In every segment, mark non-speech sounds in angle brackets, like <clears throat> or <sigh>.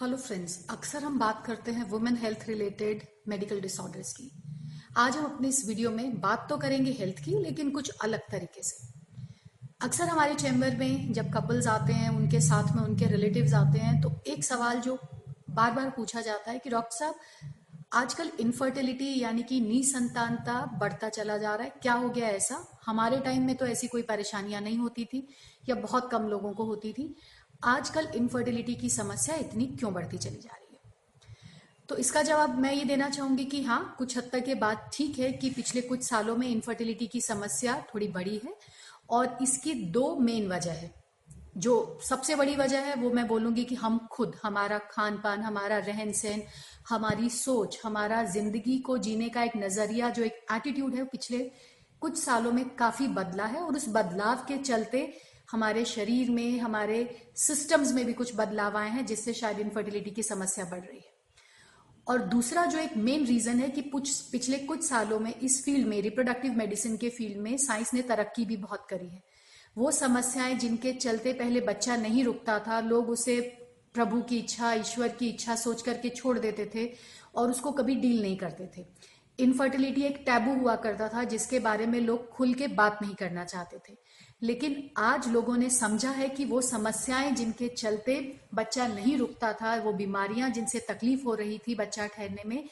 Hello friends अक्सर हम बात करते हैं women health related medical disorders की। आज हम अपने इस वीडियो में बात तो करेंगे हेल्थ की, लेकिन कुछ अलग तरीके से। अक्सर हमारे चैम्बर में जब कपल्स आते हैं, उनके साथ में उनके रिलेटिव्स आते हैं तो एक सवाल जो बार बार पूछा जाता है कि, डॉक्टर साहब, आजकल इनफर्टिलिटी यानी कि निसंतानता बढ़ता चला जा रहा है, क्या हो गया ऐसा? हमारे टाइम में तो ऐसी कोई परेशानियाँ नहीं होती थी, या बहुत कम लोगों को होती थी। आजकल इनफर्टिलिटी की समस्या इतनी क्यों बढ़ती चली जा रही है? तो इसका जवाब मैं ये देना चाहूँगी कि हाँ कुछ हद तक ये बात ठीक है कि पिछले कुछ सालों में इनफर्टिलिटी की समस्या थोड़ी बड़ी है और इसकी दो मेन वजह है। जो सबसे बड़ी वजह है, वो मैं बोलूँगी कि हम खुद, हमारा खान पान हमारा रहन सहन हमारी सोच, हमारा ज़िंदगी को जीने का एक नज़रिया, जो एक एटीट्यूड है, पिछले कुछ सालों में काफ़ी बदला है और उस बदलाव के चलते हमारे शरीर में, हमारे सिस्टम्स में भी कुछ बदलाव आए हैं, जिससे शायद इनफर्टिलिटी की समस्या बढ़ रही है। और दूसरा जो एक मेन रीजन है कि कुछ, पिछले कुछ सालों में इस फ़ील्ड में रिप्रोडक्टिव मेडिसिन के फ़ील्ड में साइंस ने तरक्की भी बहुत करी है। वो समस्याएँ जिनके चलते पहले बच्चा नहीं रुकता था, लोग उसे प्रभु की इच्छा, ईश्वर की इच्छा सोच करके छोड़ देते थे और उसको कभी डील नहीं करते थे। इनफर्टिलिटी एक टैबू हुआ करता था, जिसके बारे में लोग खुल के बात नहीं करना चाहते थे। लेकिन आज लोगों ने समझा है कि वो समस्याएँ जिनके चलते बच्चा नहीं रुकता था, वो बीमारियाँ जिनसे तकलीफ़ हो रही थी बच्चा ठहरने में,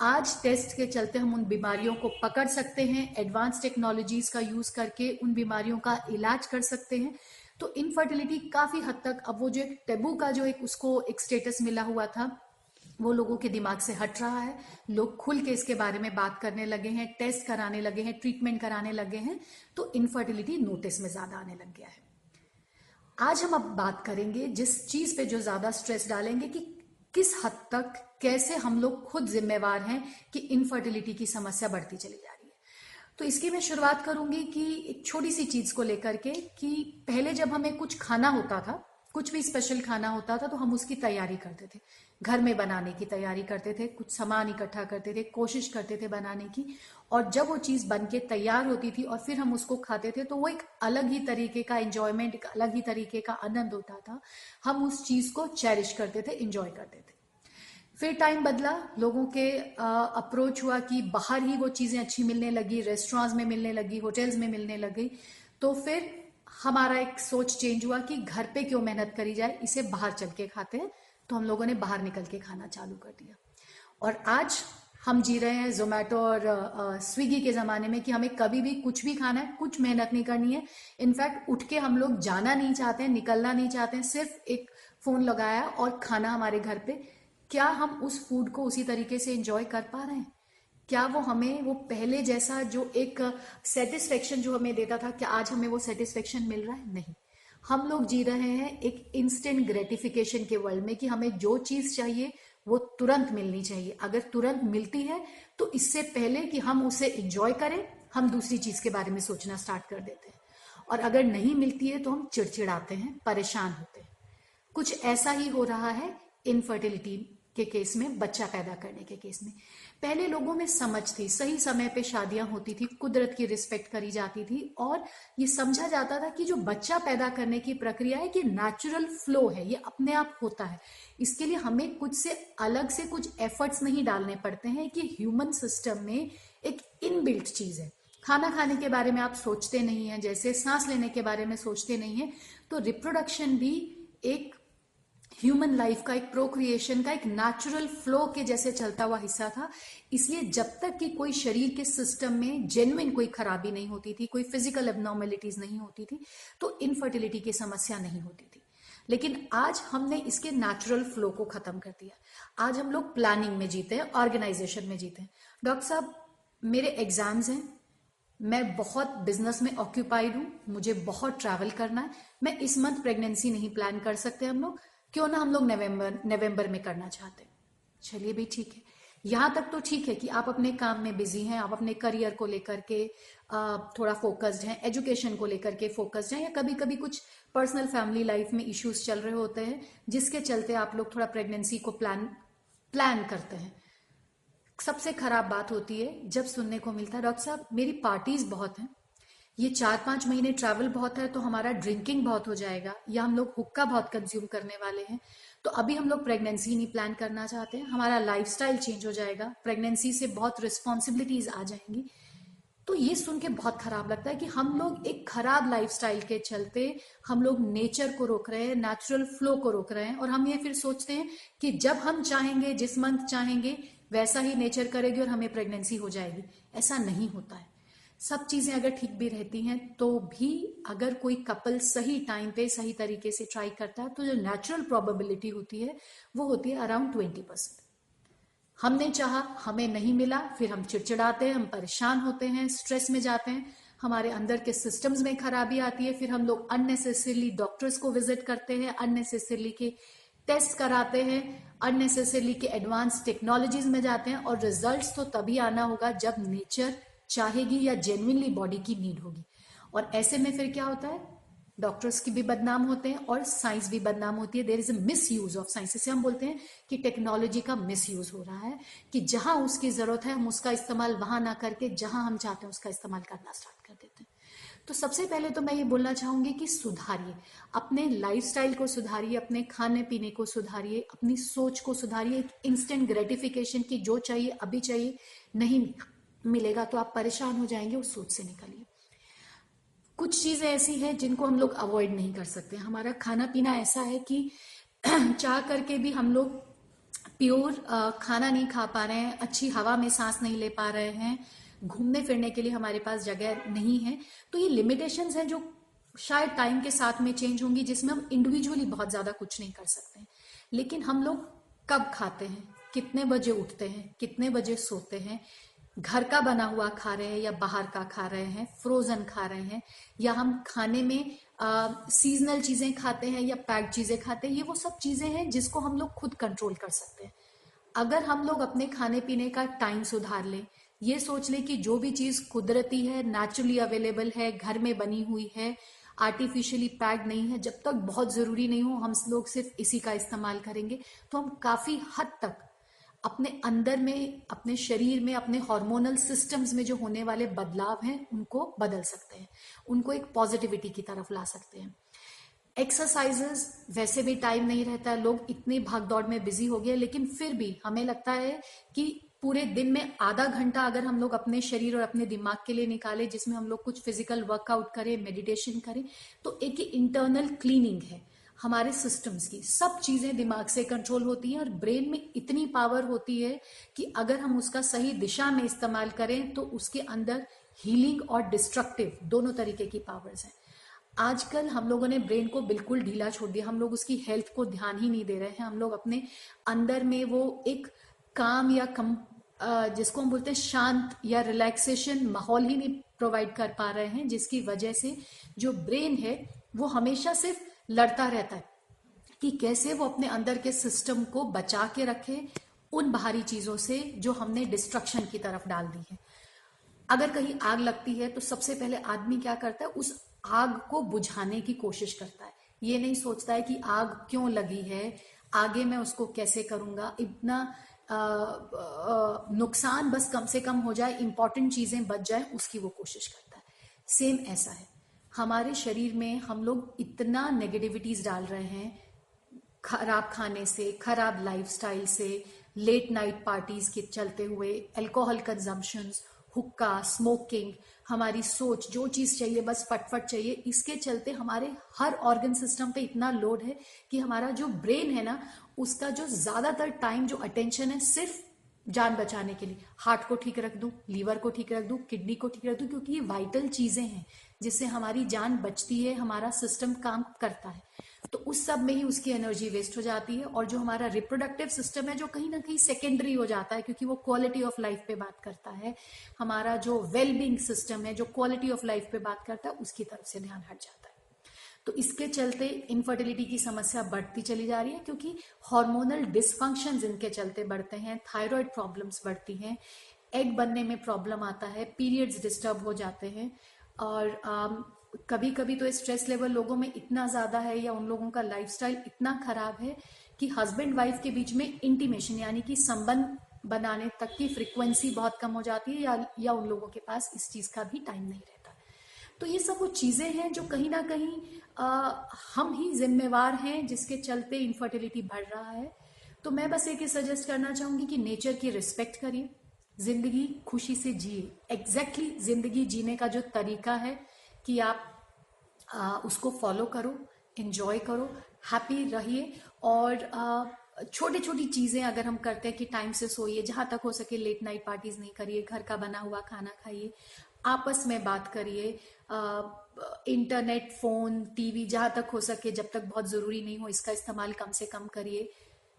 आज टेस्ट के चलते हम उन बीमारियों को पकड़ सकते हैं एडवांस टेक्नोलॉजीज़ का यूज़ करके उन बीमारियों का इलाज कर सकते हैं। तो इनफर्टिलिटी काफ़ी हद तक, अब वो जो एक टेबू का जो एक उसको एक स्टेटस मिला हुआ था वो लोगों के दिमाग से हट रहा है। लोग खुल के इसके बारे में बात करने लगे हैं, टेस्ट कराने लगे हैं, ट्रीटमेंट कराने लगे हैं तो इनफर्टिलिटी नोटिस में ज़्यादा आने लग गया है। आज हम अब बात करेंगे जिस चीज़ पे जो ज़्यादा स्ट्रेस डालेंगे कि किस हद तक, कैसे हम लोग खुद जिम्मेवार हैं कि इनफर्टिलिटी की समस्या बढ़ती चली जा रही है। तो इसकी मैं शुरुआत करूँगी कि एक छोटी सी चीज़ को लेकर के कि पहले जब हमें कुछ खाना होता था कुछ भी स्पेशल खाना होता था तो हम उसकी तैयारी करते थे। घर में बनाने की तैयारी करते थे, कुछ सामान इकट्ठा करते थे, कोशिश करते थे बनाने की। और जब वो चीज़ बन के तैयार होती थी और फिर हम उसको खाते थे तो वो एक अलग ही तरीके का एंजॉयमेंट एक अलग ही तरीके का आनंद होता था। हम उस चीज़ को चेरिश करते थे इंजॉय करते थे। फिर टाइम बदला, लोगों के अप्रोच हुआ कि बाहर ही वो चीज़ें अच्छी मिलने लगी रेस्टोरेंट्स में मिलने लगी होटल्स में मिलने लगी। तो फिर हमारा एक सोच चेंज हुआ कि घर पे क्यों मेहनत करी जाए, इसे बाहर चल के खाते हैं तो हम लोगों ने बाहर निकल के खाना चालू कर दिया। और आज हम जी रहे हैं जोमेटो और स्विगी के जमाने में कि हमें कभी भी कुछ भी खाना है, कुछ मेहनत नहीं करनी है। इनफैक्ट उठ के हम लोग जाना नहीं चाहते हैं, निकलना नहीं चाहते हैं, सिर्फ़ एक फ़ोन लगाया और खाना हमारे घर पे। क्या हम उस फ़ूड को उसी तरीके से एंजॉय कर पा रहे हैं? क्या वो हमें, वो पहले जैसा जो एक सेटिस्फेक्शन जो हमें देता था, क्या आज हमें वो सेटिस्फेक्शन मिल रहा है? नहीं। हम लोग जी रहे हैं एक इंस्टेंट ग्रेटिफिकेशन के वर्ल्ड में कि हमें जो चीज़ चाहिए, वो तुरंत मिलनी चाहिए। अगर तुरंत मिलती है तो इससे पहले कि हम उसे इंजॉय करें, हम दूसरी चीज़ के बारे में सोचना स्टार्ट कर देते हैं। और अगर नहीं मिलती है तो हम चिड़चिड़ाते हैं, परेशान होते हैं। कुछ ऐसा ही हो रहा है इनफर्टिलिटी के केस में, बच्चा पैदा करने के केस में। पहले लोगों में समझ थी, सही समय पे शादियाँ होती थी, कुदरत की रिस्पेक्ट करी जाती थी और ये समझा जाता था कि जो बच्चा पैदा करने की प्रक्रिया है कि नेचुरल फ्लो है, ये अपने आप होता है। इसके लिए हमें कुछ से अलग से कुछ एफर्ट्स नहीं डालने पड़ते हैं कि ह्यूमन सिस्टम में एक इनबिल्ट चीज़ है। खाना खाने के बारे में आप सोचते नहीं है, जैसे सांस लेने के बारे में सोचते नहीं है तो रिप्रोडक्शन भी एक ह्यूमन लाइफ का एक प्रोक्रिएशन का एक नेचुरल फ्लो के जैसे चलता हुआ हिस्सा था। इसलिए जब तक कि कोई शरीर के सिस्टम में जेन्युइन कोई खराबी नहीं होती थी, कोई फ़िज़िकल एबनॉर्मेलिटीज नहीं होती थी तो इनफर्टिलिटी की समस्या नहीं होती थी। लेकिन आज हमने इसके नेचुरल फ्लो को खत्म कर दिया। आज हम लोग प्लानिंग में जीते हैं ऑर्गेनाइजेशन में जीते हैं। डॉक्टर साहब, मेरे एग्ज़ाम्स हैं। मैं बहुत बिज़नेस में ऑक्यूपाइड हूँ। मुझे बहुत ट्रैवल करना है। मैं इस मंथ प्रेगनेंसी नहीं प्लान कर सकते हम लोग। क्यों ना हम लोग नवंबर नवंबर में करना चाहते हैं? चलिए भी ठीक है। यहाँ तक तो ठीक है कि आप अपने काम में बिज़ी हैं, आप अपने करियर को लेकर के थोड़ा फोकस्ड हैं एजुकेशन को लेकर के फोकस्ड हैं, या कभी कभी कुछ पर्सनल फैमिली लाइफ में इश्यूज़ चल रहे होते हैं, जिसके चलते आप लोग थोड़ा प्रेगनेंसी को प्लान प्लान करते हैं। सबसे खराब बात होती है, जब सुनने को मिलता है, डॉक्टर साहब, मेरी पार्टीज़ बहुत हैं। ये चार पाँच महीने ट्रैवल बहुत है तो हमारा ड्रिंकिंग बहुत हो जाएगा, या हम लोग हुक्का बहुत कंज्यूम करने वाले हैं तो अभी हम लोग प्रेगनेंसी नहीं प्लान करना चाहते हैं हमारा लाइफस्टाइल चेंज हो जाएगा प्रेगनेंसी से बहुत रिस्पॉन्सिबिलिटीज आ जाएँगी। तो ये सुन के बहुत खराब लगता है कि हम लोग एक खराब लाइफस्टाइल के चलते हम लोग नेचर को रोक रहे हैं नेचुरल फ्लो को रोक रहे हैं, और हम ये फिर सोचते हैं कि जब हम चाहेंगे, जिस मंथ चाहेंगे, वैसा ही नेचर करेगी और हमें प्रेगनेंसी हो जाएगी। ऐसा नहीं होता है। सब चीज़ें अगर ठीक भी रहती हैं तो भी अगर कोई कपल सही टाइम पे, सही तरीके से ट्राई करता है तो जो नेचुरल प्रोबेबिलिटी होती है, वो होती है अराउंड ट्वेंटी परसेंट हमने चाहा, हमें नहीं मिला, फिर हम चिड़चिड़ाते हैं, हम परेशान होते हैं स्ट्रेस में जाते हैं, हमारे अंदर के सिस्टम्स में खराबी आती है, फिर हम लोग अननेसेसरली डॉक्टर्स को विज़िट करते हैं अननेसेसरली के टेस्ट कराते हैं अननेसेसरली के एडवांस टेक्नोलॉजीज़ में जाते हैं, और रिजल्ट्स तो तभी आना होगा जब नेचर चाहेगी या जेन्यनली बॉडी की नीड होगी। और ऐसे में फिर क्या होता है? डॉक्टर्स की भी बदनाम होते हैं और साइंस भी बदनाम होती है। There is a misuse of science इसे हम बोलते हैं कि टेक्नोलॉजी का मिस यूज़ हो रहा है कि जहाँ उसकी ज़रूरत है, हम उसका इस्तेमाल वहाँ ना करके, जहाँ हम चाहते हैं उसका इस्तेमाल करना स्टार्ट कर देते हैं। तो सबसे पहले तो मैं ये बोलना चाहूँगी कि सुधारिए। अपने लाइफस्टाइल को सुधारिए, अपने खाने पीने को सुधारिए, अपनी सोच को सुधारिए। इंस्टेंट ग्रेटिफिकेशन की जो चाहिए, अभी चाहिए, नहीं मिलेगा तो आप परेशान हो जाएँगे उस सोच से निकलिए। कुछ चीज़ें ऐसी हैं जिनको हम लोग अवॉइड नहीं कर सकते। हमारा खाना पीना ऐसा है कि <clears throat> चाह करके भी हम लोग प्योर खाना नहीं खा पा रहे हैं, अच्छी हवा में सांस नहीं ले पा रहे हैं, घूमने फिरने के लिए हमारे पास जगह नहीं है। तो ये लिमिटेशन है जो शायद टाइम के साथ में चेंज होंगी, जिसमें हम इंडिविजुअली बहुत ज़्यादा कुछ नहीं कर सकते हैं। लेकिन हम लोग कब खाते हैं? कितने बजे उठते हैं? कितने बजे सोते हैं? घर का बना हुआ खा रहे हैं या बाहर का खा रहे हैं फ्रोजन खा रहे हैं, या हम खाने में सीजनल चीज़ें खाते हैं या पैक चीज़ें खाते हैं, ये वो सब चीज़ें हैं जिसको हम लोग खुद कंट्रोल कर सकते हैं। अगर हम लोग अपने खाने पीने का टाइम सुधार लें, ये सोच लें कि जो भी चीज़ कुदरती है नेचुरली अवेलेबल है, घर में बनी हुई है आर्टिफिशियली पैक्ड नहीं है, जब तक बहुत ज़रूरी नहीं हो, हम लोग सिर्फ़ इसी का इस्तेमाल करेंगे तो हम काफ़ी हद तक अपने अंदर में, अपने शरीर में, अपने हार्मोनल सिस्टम्स में जो होने वाले बदलाव हैं, उनको बदल सकते हैं। उनको एक पॉजिटिविटी की तरफ़ ला सकते हैं। एक्सरसाइजेस वैसे भी टाइम नहीं रहता लोग इतने भाग दौड़ में बिज़ी हो गए लेकिन फिर भी हमें लगता है कि पूरे दिन में आधा घंटा अगर हम लोग अपने शरीर और अपने दिमाग के लिए निकाले, जिसमें हम लोग कुछ फ़िज़िकल वर्कआउट करें मेडिटेशन करें तो एक इंटरनल क्लीनिंग है। हमारे सिस्टम्स की। सब चीज़ें दिमाग से कंट्रोल होती हैं और ब्रेन में इतनी पावर होती है कि अगर हम उसका सही दिशा में इस्तेमाल करें तो उसके अंदर हीलिंग और डिस्ट्रक्टिव दोनों तरीके की पावर्स हैं। आजकल हम लोगों ने ब्रेन को बिल्कुल ढीला छोड़ दिया। हम लोग उसकी हेल्थ को ध्यान ही नहीं दे रहे हैं। हम लोग अपने अंदर में वो एक काम या कम जिसको हम बोलते हैं शांत या रिलैक्सेशन माहौल ही नहीं प्रोवाइड कर पा रहे हैं, जिसकी वजह से जो ब्रेन है वो हमेशा सिर्फ़ लड़ता रहता है कि कैसे वो अपने अंदर के सिस्टम को बचा के रखे उन बाहरी चीज़ों से जो हमने डिस्ट्रक्शन की तरफ़ डाल दी है। अगर कहीं आग लगती है तो सबसे पहले आदमी क्या करता है, उस आग को बुझाने की कोशिश करता है। ये नहीं सोचता है कि आग क्यों लगी है, आगे मैं उसको कैसे करूँगा। इतना नुकसान बस कम से कम हो जाए इंपॉर्टेंट चीज़ें बच जाए, उसकी वो कोशिश करता है। सेम ऐसा है। हमारे शरीर में हम लोग इतना नेगेटिविटीज डाल रहे हैं, खराब खाने से, खराब लाइफस्टाइल से लेट नाइट पार्टीज़ के चलते हुए अल्कोहल कंजम्पशन हुक्का स्मोकिंग हमारी सोच, जो चीज़ चाहिए, बस फटफट चाहिए, इसके चलते हमारे हर ऑर्गन सिस्टम पे इतना लोड है कि हमारा जो ब्रेन है ना, उसका जो ज़्यादातर टाइम जो अटेंशन है, सिर्फ़ जान बचाने के लिए। हार्ट को ठीक रख दूँ लीवर को ठीक रख दूँ किडनी को ठीक रख दूँ, क्योंकि ये वाइटल चीज़ें हैं। जिससे हमारी जान बचती है, हमारा सिस्टम काम करता है। तो उस सब में ही उसकी एनर्जी वेस्ट हो जाती है और जो हमारा रिप्रोडक्टिव सिस्टम है, जो कहीं ना कहीं सेकेंडरी हो जाता है, क्योंकि वो क्वालिटी ऑफ़ लाइफ पे बात करता है। हमारा जो वेलबींग सिस्टम है, जो क्वालिटी ऑफ़ लाइफ पे बात करता है, उसकी तरफ़ से ध्यान हट जाता है। तो इसके चलते इनफर्टिलिटी की समस्या बढ़ती चली जा रही है, क्योंकि हार्मोनल डिसफंक्शन इनके चलते बढ़ते हैं थायराइड प्रॉब्लम्स बढ़ती हैं एग बनने में प्रॉब्लम आता है पीरियड्स डिस्टर्ब हो जाते हैं। और कभी कभी तो स्ट्रेस लेवल लोगों में इतना ज़्यादा है या उन लोगों का लाइफस्टाइल इतना खराब है कि हस्बैंड वाइफ के बीच में इंटीमेशन यानी कि संबंध बनाने तक की फ्रिक्वेंसी बहुत कम हो जाती है या या उन लोगों के पास इस चीज़ का भी टाइम नहीं रहता। तो ये सब वो चीज़ें हैं जो कहीं ना कहीं आ, हम ही जिम्मेवार हैं जिसके चलते इनफर्टिलिटी बढ़ रहा है। तो मैं बस एक सजेस्ट करना चाहूँगी कि नेचर की रिस्पेक्ट करिए। ज़िंदगी खुशी से जिए। एग्जैक्टली exactly ज़िंदगी जीने का जो तरीका है कि आप आ, उसको फॉलो करो इंजॉय करो हैप्पी रहिए और छोटी छोटी चीज़ें अगर हम करते हैं कि टाइम से सोइए जहाँ तक हो सके लेट नाइट पार्टीज़ नहीं करिए घर का बना हुआ खाना खाइए आपस में बात करिए इंटरनेट फ़ोन टीवी जहाँ तक हो सके जब तक बहुत ज़रूरी नहीं हो इसका इस्तेमाल कम से कम करिए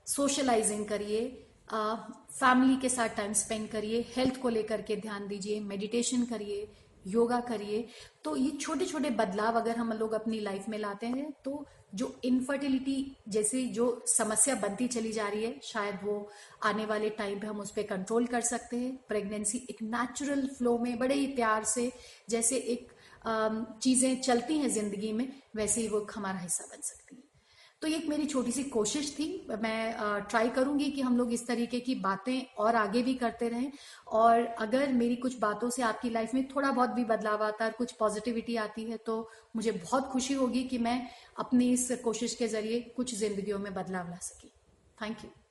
सोशलाइजिंग करिए फैमिली के साथ टाइम स्पेंड करिए हेल्थ को लेकर के ध्यान दीजिए मेडिटेशन करिए योगा करिए। तो ये छोटे छोटे बदलाव अगर हम लोग अपनी लाइफ में लाते हैं तो जो इनफर्टिलिटी जैसे जो समस्या बनती चली जा रही है, शायद वो आने वाले टाइम पे हम उस पर कंट्रोल कर सकते हैं। प्रेगनेंसी एक नेचुरल फ्लो में बड़े ही प्यार से जैसे एक चीज़ें चलती हैं ज़िंदगी में, वैसे ही वो हमारा हिस्सा बन सकती है। तो ये एक मेरी छोटी सी कोशिश थी। मैं ट्राई करूँगी कि हम लोग इस तरीके की बातें और आगे भी करते रहें। और अगर मेरी कुछ बातों से आपकी लाइफ में थोड़ा बहुत भी बदलाव आता है कुछ पॉजिटिविटी आती है तो मुझे बहुत खुशी होगी कि मैं अपनी इस कोशिश के ज़रिए कुछ जिंदगियों में बदलाव ला सकी। Thank you